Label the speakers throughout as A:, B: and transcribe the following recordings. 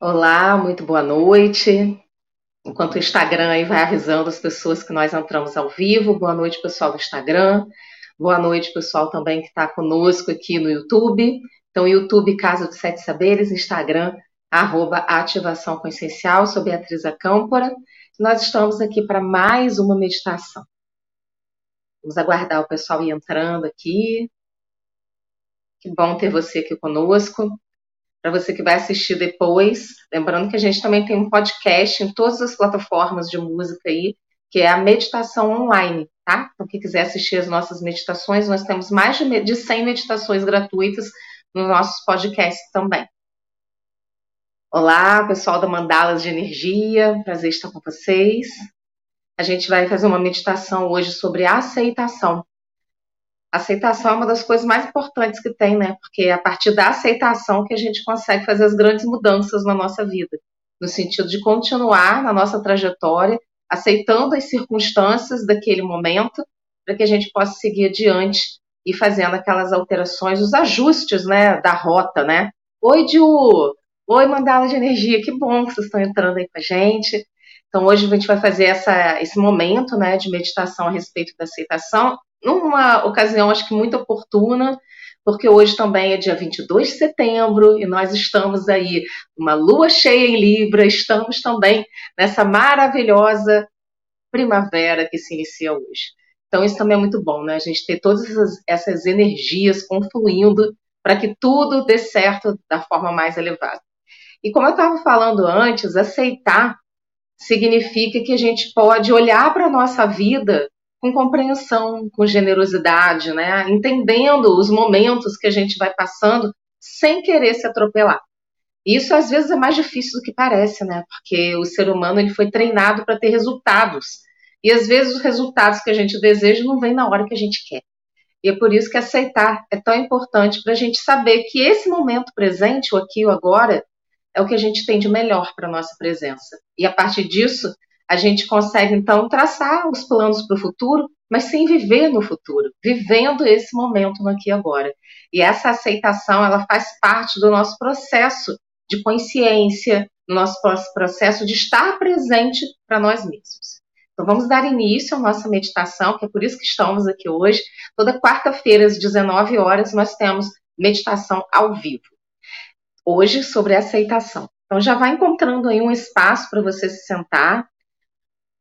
A: Olá, muito boa noite. Enquanto o Instagram aí vai avisando as pessoas que nós entramos ao vivo, boa noite, pessoal do Instagram. Boa noite, pessoal também que está conosco aqui no YouTube. Então, YouTube Casa dos Sete Saberes, Instagram, arroba Ativação Consciencial, sou Beatriz Acâmpora. Nós estamos aqui para mais uma meditação. Vamos aguardar o pessoal ir entrando aqui. Que bom ter você aqui conosco para você que vai assistir depois. Lembrando que a gente também tem um podcast em todas as plataformas de música aí, que é a meditação online, tá? Então, quem quiser assistir as nossas meditações, nós temos mais de 100 meditações gratuitas nos nossos podcasts também. Olá, pessoal da Mandalas de Energia, prazer estar com vocês. A gente vai fazer uma meditação hoje sobre aceitação. Aceitação é uma das coisas mais importantes que tem, né? Porque é a partir da aceitação que a gente consegue fazer as grandes mudanças na nossa vida, no sentido de continuar na nossa trajetória, aceitando as circunstâncias daquele momento, para que a gente possa seguir adiante e fazendo aquelas alterações, os ajustes, né, da rota, né? Oi, Ju! Oi, Mandala de Energia, que bom que vocês estão entrando aí com a gente. Então, hoje a gente vai fazer essa, esse momento, né, de meditação a respeito da aceitação numa ocasião acho que muito oportuna, porque hoje também é dia 22 de setembro e nós estamos aí uma lua cheia em Libra, estamos também nessa maravilhosa primavera que se inicia hoje. Então isso também é muito bom, né? A gente ter todas essas, essas energias confluindo para que tudo dê certo da forma mais elevada. E como eu estava falando antes, aceitar significa que a gente pode olhar para a nossa vida com compreensão, com generosidade, né? entendendo os momentos que a gente vai passando sem querer se atropelar. Isso às vezes é mais difícil do que parece, né? Porque o ser humano ele foi treinado para ter resultados. E às vezes os resultados que a gente deseja não vêm na hora que a gente quer. E é por isso que aceitar é tão importante para a gente saber que esse momento presente, o aqui o agora, é o que a gente tem de melhor para a nossa presença. E a partir disso, a gente consegue então traçar os planos para o futuro, mas sem viver no futuro, vivendo esse momento no aqui e agora. E essa aceitação, ela faz parte do nosso processo de consciência, do nosso processo de estar presente para nós mesmos. Então vamos dar início à nossa meditação, que é por isso que estamos aqui hoje. Toda quarta-feira às 19 horas nós temos meditação ao vivo. Hoje sobre aceitação. Então já vai encontrando aí um espaço para você se sentar,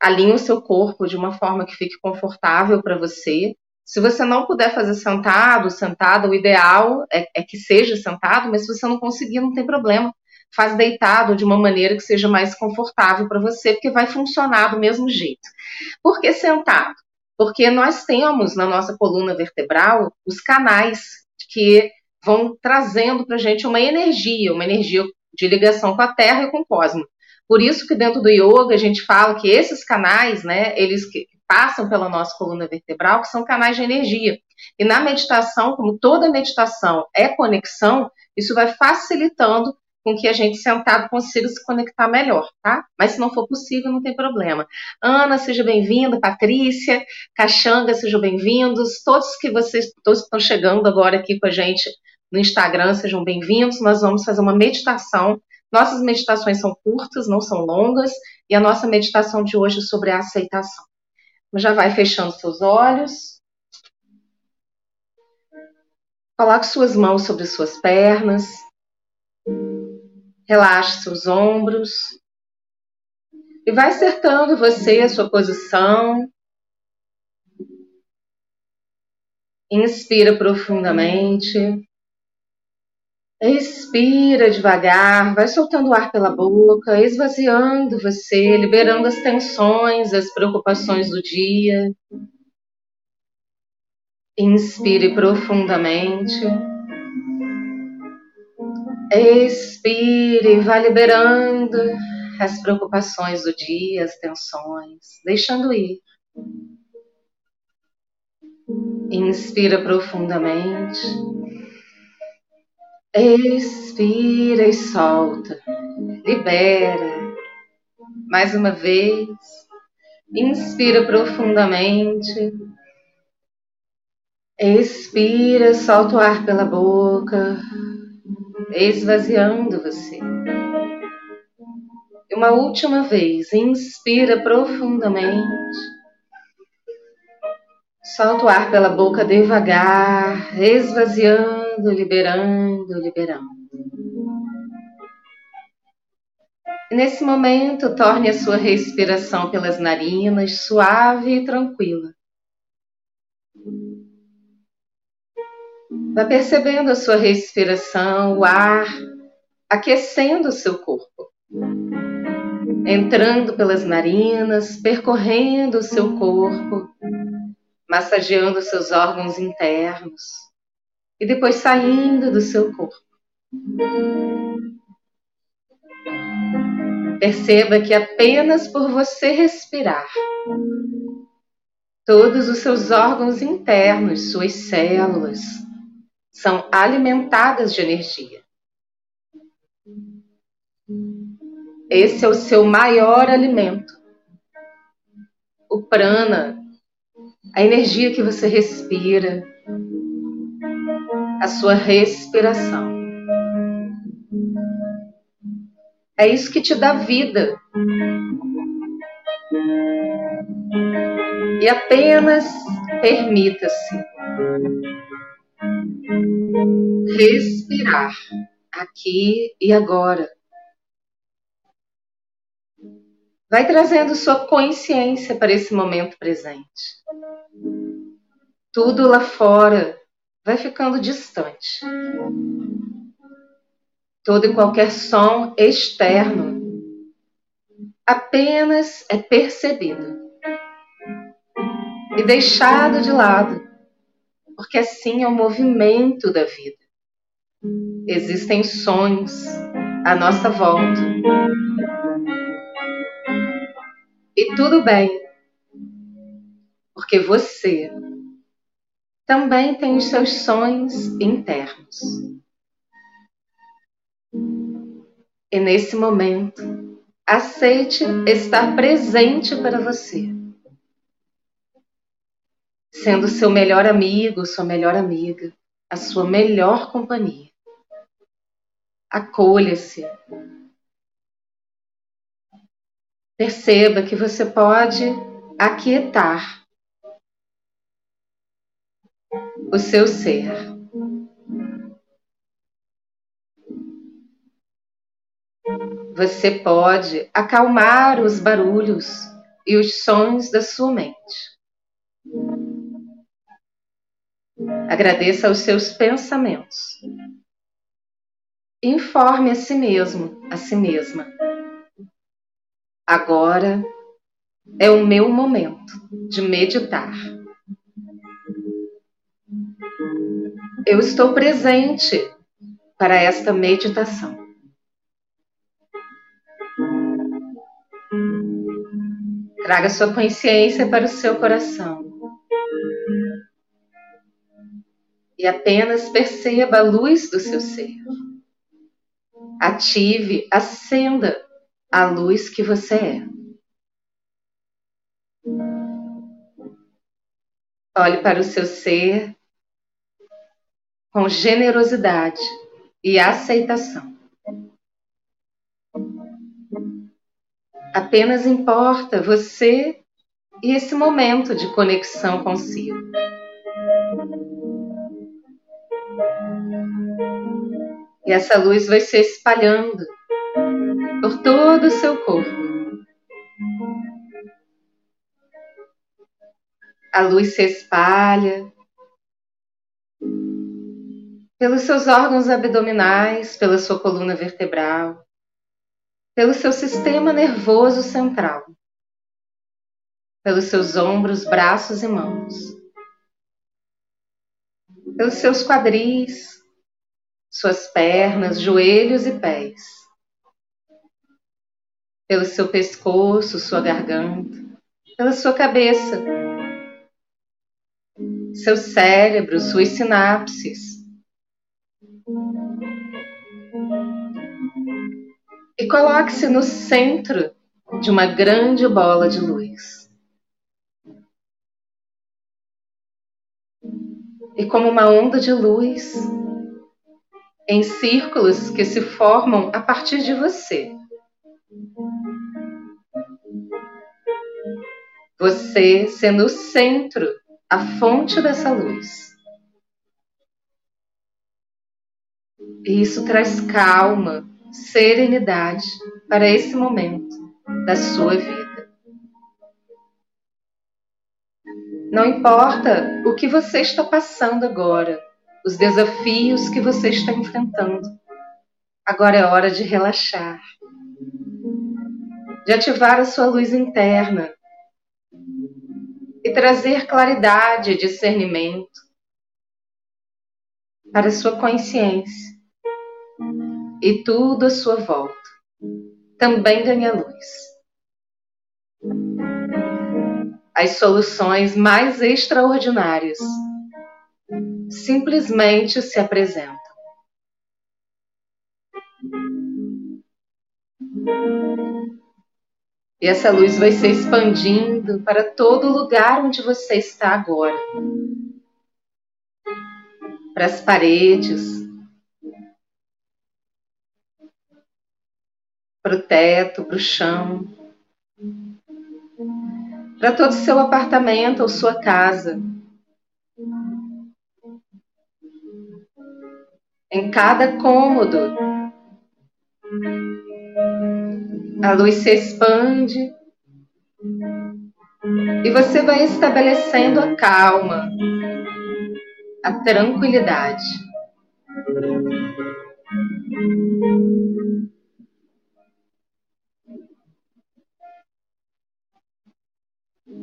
A: alinhe o seu corpo de uma forma que fique confortável para você. Se você não puder fazer sentado, sentada, o ideal é, é, que seja sentado, mas se você não conseguir, não tem problema. Faz deitado de uma maneira que seja mais confortável para você, porque vai funcionar do mesmo jeito. Por que sentado? Porque nós temos na nossa coluna vertebral os canais que vão trazendo para a gente uma energia, uma energia de ligação com a Terra e com o cosmos. Por isso que dentro do yoga a gente fala que esses canais, né, eles que passam pela nossa coluna vertebral, que são canais de energia. E na meditação, como toda meditação é conexão, isso vai facilitando com que a gente sentado consiga se conectar melhor, tá? Mas se não for possível, não tem problema. Ana, seja bem-vinda, Patrícia, Caxanga, sejam bem-vindos, todos que vocês, todos que estão chegando agora aqui com a gente no Instagram, sejam bem-vindos. Nós vamos fazer uma meditação nossas meditações são curtas, não são longas, e a nossa meditação de hoje é sobre a aceitação. Já vai fechando seus olhos. Coloque suas mãos sobre suas pernas. Relaxe seus ombros. E vai acertando você a sua posição. Inspira profundamente. Expira devagar, vai soltando o ar pela boca, esvaziando você, liberando as tensões, as preocupações do dia. Inspire profundamente. Expire, vai liberando as preocupações do dia, as tensões, deixando ir. Inspira profundamente. Expira e solta. Libera. Mais uma vez. Inspira profundamente. Expira, solta o ar pela boca, esvaziando você. Uma última vez, inspira profundamente. Solta o ar pela boca devagar, esvaziando, liberando, liberando. Nesse momento, torne a sua respiração pelas narinas suave e tranquila. Vá percebendo a sua respiração, o ar aquecendo o seu corpo. Entrando pelas narinas, percorrendo o seu corpo, massageando seus órgãos internos e depois saindo do seu corpo. Perceba que apenas por você respirar, todos os seus órgãos internos, suas células, são alimentadas de energia. Esse é o seu maior alimento. O prana, a energia que você respira, a sua respiração. É isso que te dá vida. E apenas permita-se respirar aqui e agora. Vai trazendo sua consciência para esse momento presente. Tudo lá fora vai ficando distante todo e qualquer som externo apenas é percebido e deixado de lado, porque assim é o movimento da vida. Existem sons à nossa volta. E tudo bem, porque você também tem os seus sonhos internos. E nesse momento, aceite estar presente para você. Sendo seu melhor amigo, sua melhor amiga, a sua melhor companhia. Acolha-se. Perceba que você pode aquietar o seu ser. Você pode acalmar os barulhos e os sons da sua mente. Agradeça aos seus pensamentos. Informe a si mesmo, a si mesma. Agora é o meu momento de meditar. Eu estou presente para esta meditação. Traga sua consciência para o seu coração. E apenas perceba a luz do seu ser. Ative, acenda a luz que você é. Olhe para o seu ser com generosidade e aceitação. Apenas importa você e esse momento de conexão consigo. E essa luz vai se espalhando por todo o seu corpo. A luz se espalha pelos seus órgãos abdominais, pela sua coluna vertebral, pelo seu sistema nervoso central, pelos seus ombros, braços e mãos, pelos seus quadris, suas pernas, joelhos e pés, pelo seu pescoço, sua garganta, pela sua cabeça, seu cérebro, suas sinapses e coloque-se no centro de uma grande bola de luz. E como uma onda de luz, em círculos que se formam a partir de você. Você sendo o centro, a fonte dessa luz. E isso traz calma, serenidade para esse momento da sua vida. Não importa o que você está passando agora, os desafios que você está enfrentando. Agora é hora de relaxar, de ativar a sua luz interna e trazer claridade e discernimento para a sua consciência e tudo à sua volta também ganha luz. As soluções mais extraordinárias simplesmente se apresentam. E essa luz vai se expandindo para todo lugar onde você está agora. Para as paredes, para o teto, para o chão, para todo o seu apartamento ou sua casa. Em cada cômodo, a luz se expande e você vai estabelecendo a calma, a tranquilidade.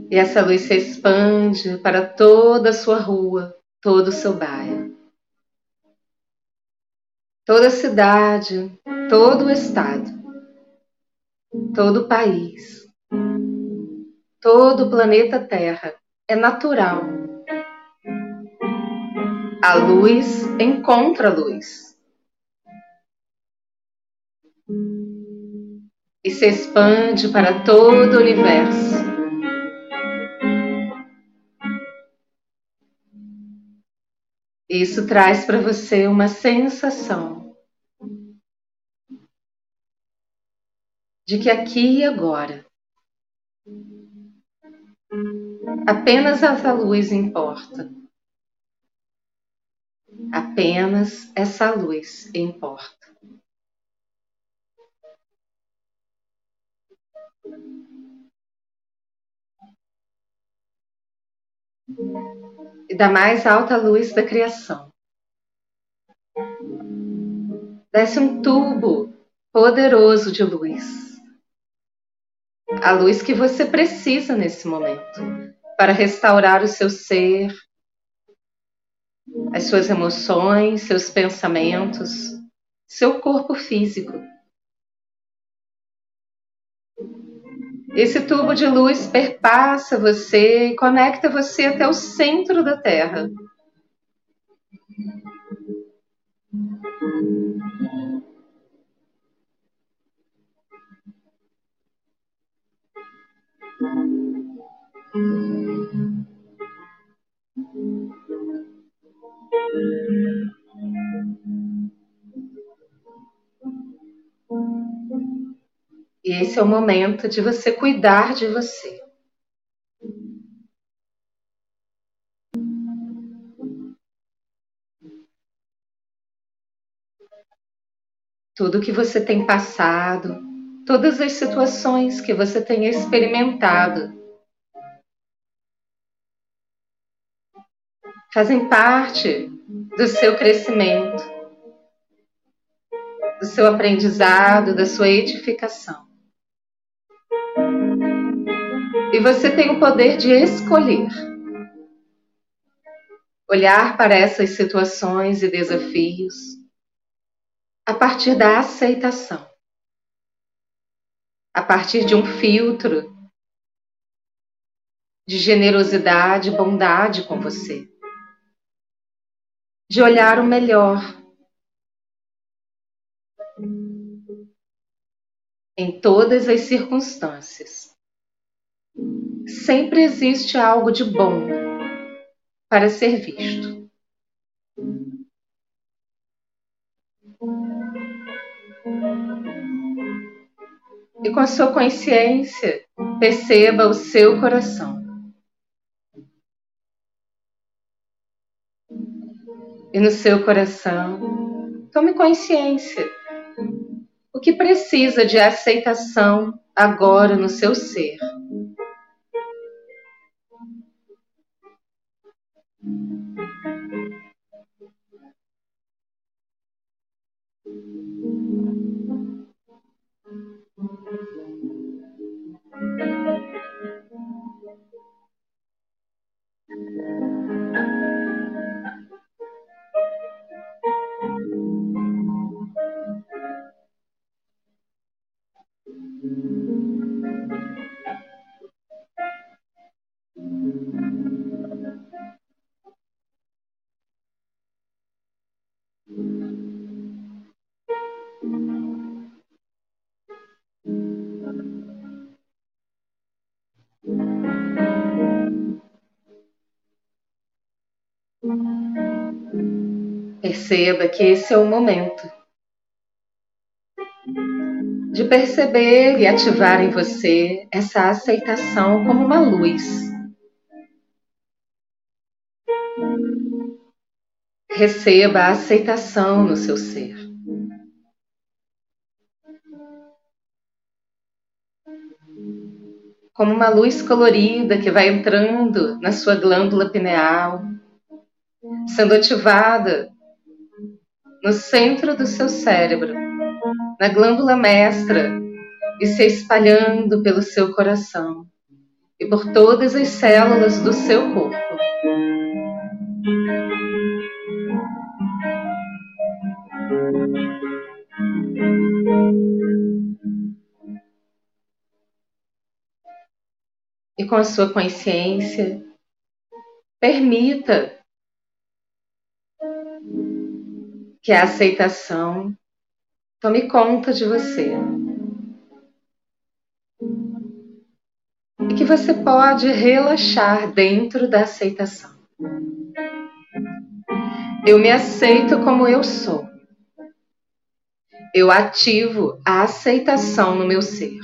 A: E essa luz se expande para toda a sua rua, todo o seu bairro, toda a cidade, todo o estado, todo o país, todo o planeta Terra. É natural. A luz encontra a luz. E se expande para todo o universo. Isso traz para você uma sensação de que aqui e agora apenas essa luz importa. Apenas essa luz importa. E da mais alta luz da criação. Desce um tubo poderoso de luz. A luz que você precisa nesse momento para restaurar o seu ser, as suas emoções, seus pensamentos, seu corpo físico. Esse tubo de luz perpassa você e conecta você até o centro da Terra. E esse é o momento de você cuidar de você. Tudo que você tem passado, todas as situações que você tem experimentado, fazem parte do seu crescimento, do seu aprendizado, da sua edificação. E você tem o poder de escolher. Olhar para essas situações e desafios a partir da aceitação. A partir de um filtro de generosidade e bondade com você. De olhar o melhor em todas as circunstâncias sempre existe algo de bom para ser visto. E com a sua consciência, perceba o seu coração. E no seu coração, tome consciência o que precisa de aceitação agora no seu ser. Thank you. Perceba que esse é o momento de perceber e ativar em você essa aceitação como uma luz. Receba a aceitação no seu ser. Como uma luz colorida que vai entrando na sua glândula pineal, sendo ativada no centro do seu cérebro, na glândula mestra, e se espalhando pelo seu coração e por todas as células do seu corpo. E com a sua consciência, permita que a aceitação tome conta de você. E que você pode relaxar dentro da aceitação. Eu me aceito como eu sou. Eu ativo a aceitação no meu ser.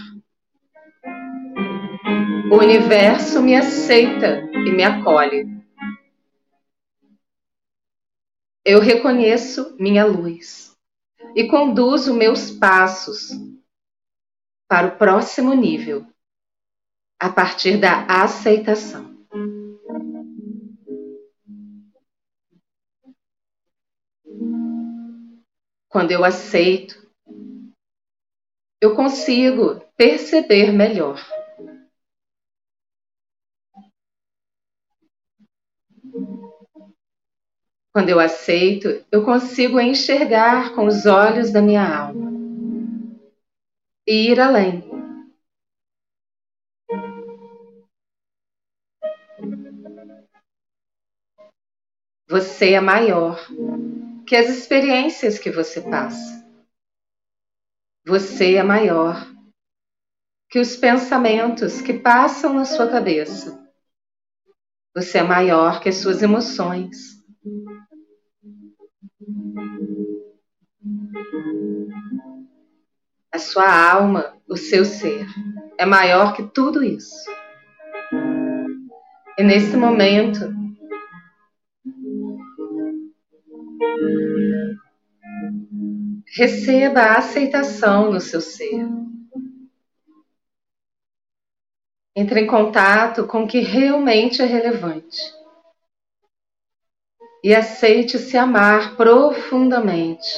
A: O universo me aceita e me acolhe. Eu reconheço minha luz e conduzo meus passos para o próximo nível a partir da aceitação. Quando eu aceito, eu consigo perceber melhor. Quando eu aceito, eu consigo enxergar com os olhos da minha alma e ir além. Você é maior que as experiências que você passa. Você é maior que os pensamentos que passam na sua cabeça. Você é maior que as suas emoções. A sua alma, o seu ser, é maior que tudo isso. E nesse momento, receba a aceitação no seu ser. Entre em contato com o que realmente é relevante e aceite se amar profundamente.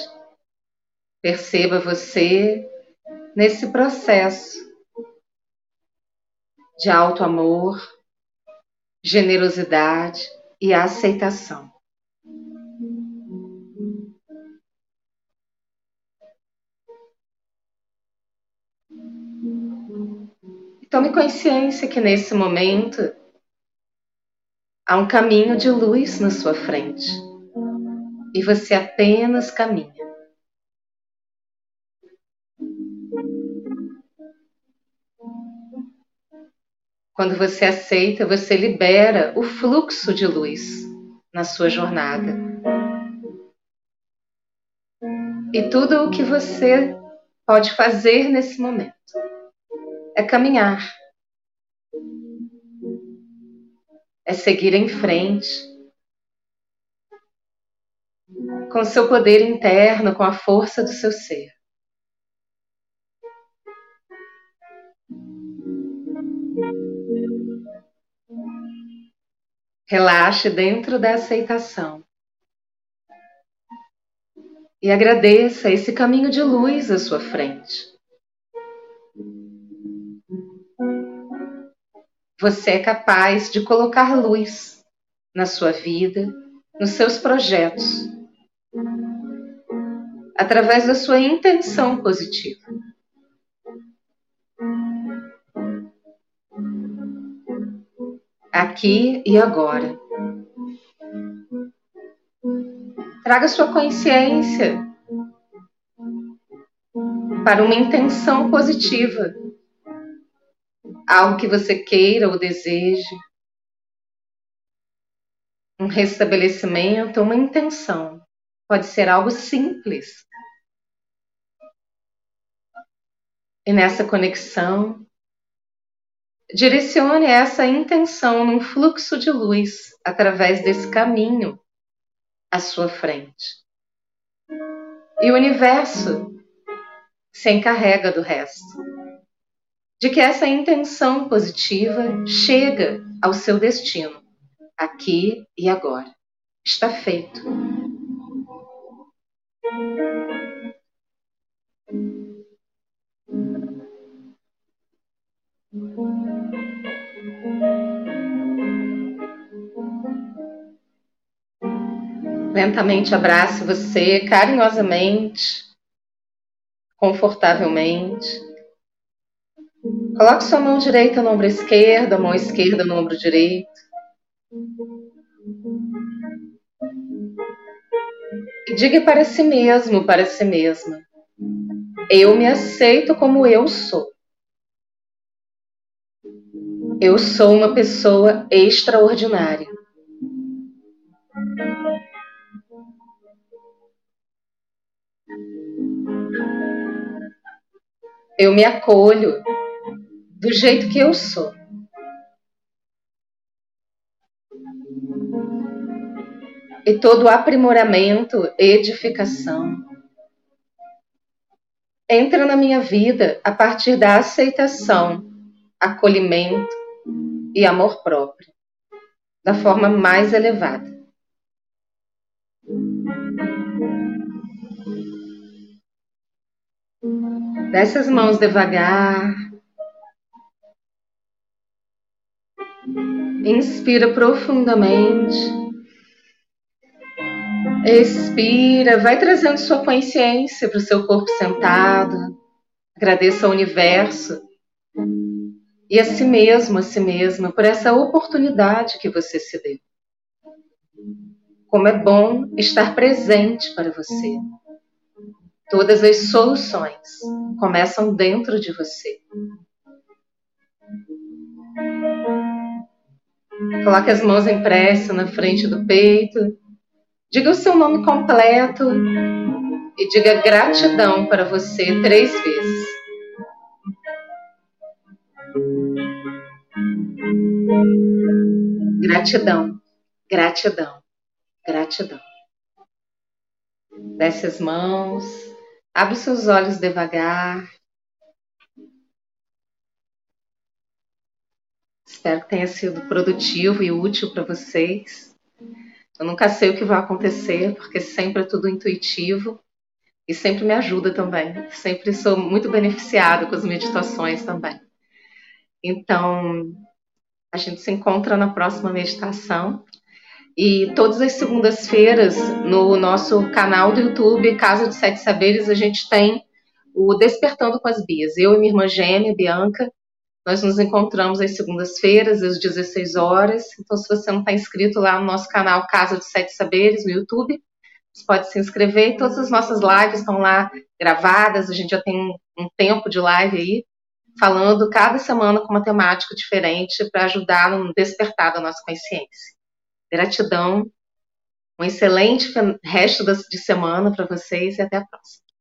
A: Perceba você nesse processo de alto amor, generosidade e aceitação. Tome consciência que nesse momento Há um caminho de luz na sua frente e você apenas caminha. Quando você aceita, você libera o fluxo de luz na sua jornada. E tudo o que você pode fazer nesse momento é caminhar, é seguir em frente, com seu poder interno, com a força do seu ser. Relaxe dentro da aceitação. E agradeça esse caminho de luz à sua frente. Você é capaz de colocar luz na sua vida, nos seus projetos, através da sua intenção positiva. Aqui e agora. Traga sua consciência para uma intenção positiva algo que você queira ou deseje, um restabelecimento, uma intenção. Pode ser algo simples. E nessa conexão, direcione essa intenção num fluxo de luz através desse caminho à sua frente. E o universo se encarrega do resto de que essa intenção positiva chega ao seu destino, aqui e agora. Está feito. Lentamente abrace você carinhosamente, confortavelmente. Coloque sua mão direita no ombro esquerdo, a mão esquerda no ombro direito. Diga para si mesmo, para si mesma: Eu me aceito como eu sou. Eu sou uma pessoa extraordinária. Eu me acolho do jeito que eu sou. E todo aprimoramento, edificação, entra na minha vida a partir da aceitação, acolhimento e amor próprio, da forma mais elevada. Desce as mãos devagar, Inspira profundamente. Expira, vai trazendo sua consciência para o seu corpo sentado. Agradeça ao universo e a si mesmo, a si mesma, por essa oportunidade que você se deu. Como é bom estar presente para você. Todas as soluções começam dentro de você. Coloque as mãos em pressa na frente do peito. Diga o seu nome completo e diga gratidão para você três vezes. Gratidão, gratidão, gratidão. Desce as mãos, abre seus olhos devagar. Espero que tenha sido produtivo e útil para vocês. Eu nunca sei o que vai acontecer, porque sempre é tudo intuitivo e sempre me ajuda também. Sempre sou muito beneficiada com as meditações também. Então, a gente se encontra na próxima meditação. E todas as segundas-feiras, no nosso canal do YouTube, Casa de Sete Saberes, a gente tem o Despertando com as Bias. Eu e minha irmã gêmea, Bianca, nós nos encontramos às segundas-feiras, às 16 horas. Então, se você não está inscrito lá no nosso canal Casa de Sete Saberes, no YouTube, você pode se inscrever. Todas as nossas lives estão lá gravadas. A gente já tem um tempo de live aí, falando cada semana com uma temática diferente para ajudar no despertar da nossa consciência. Gratidão. Um excelente resto de semana para vocês e até a próxima.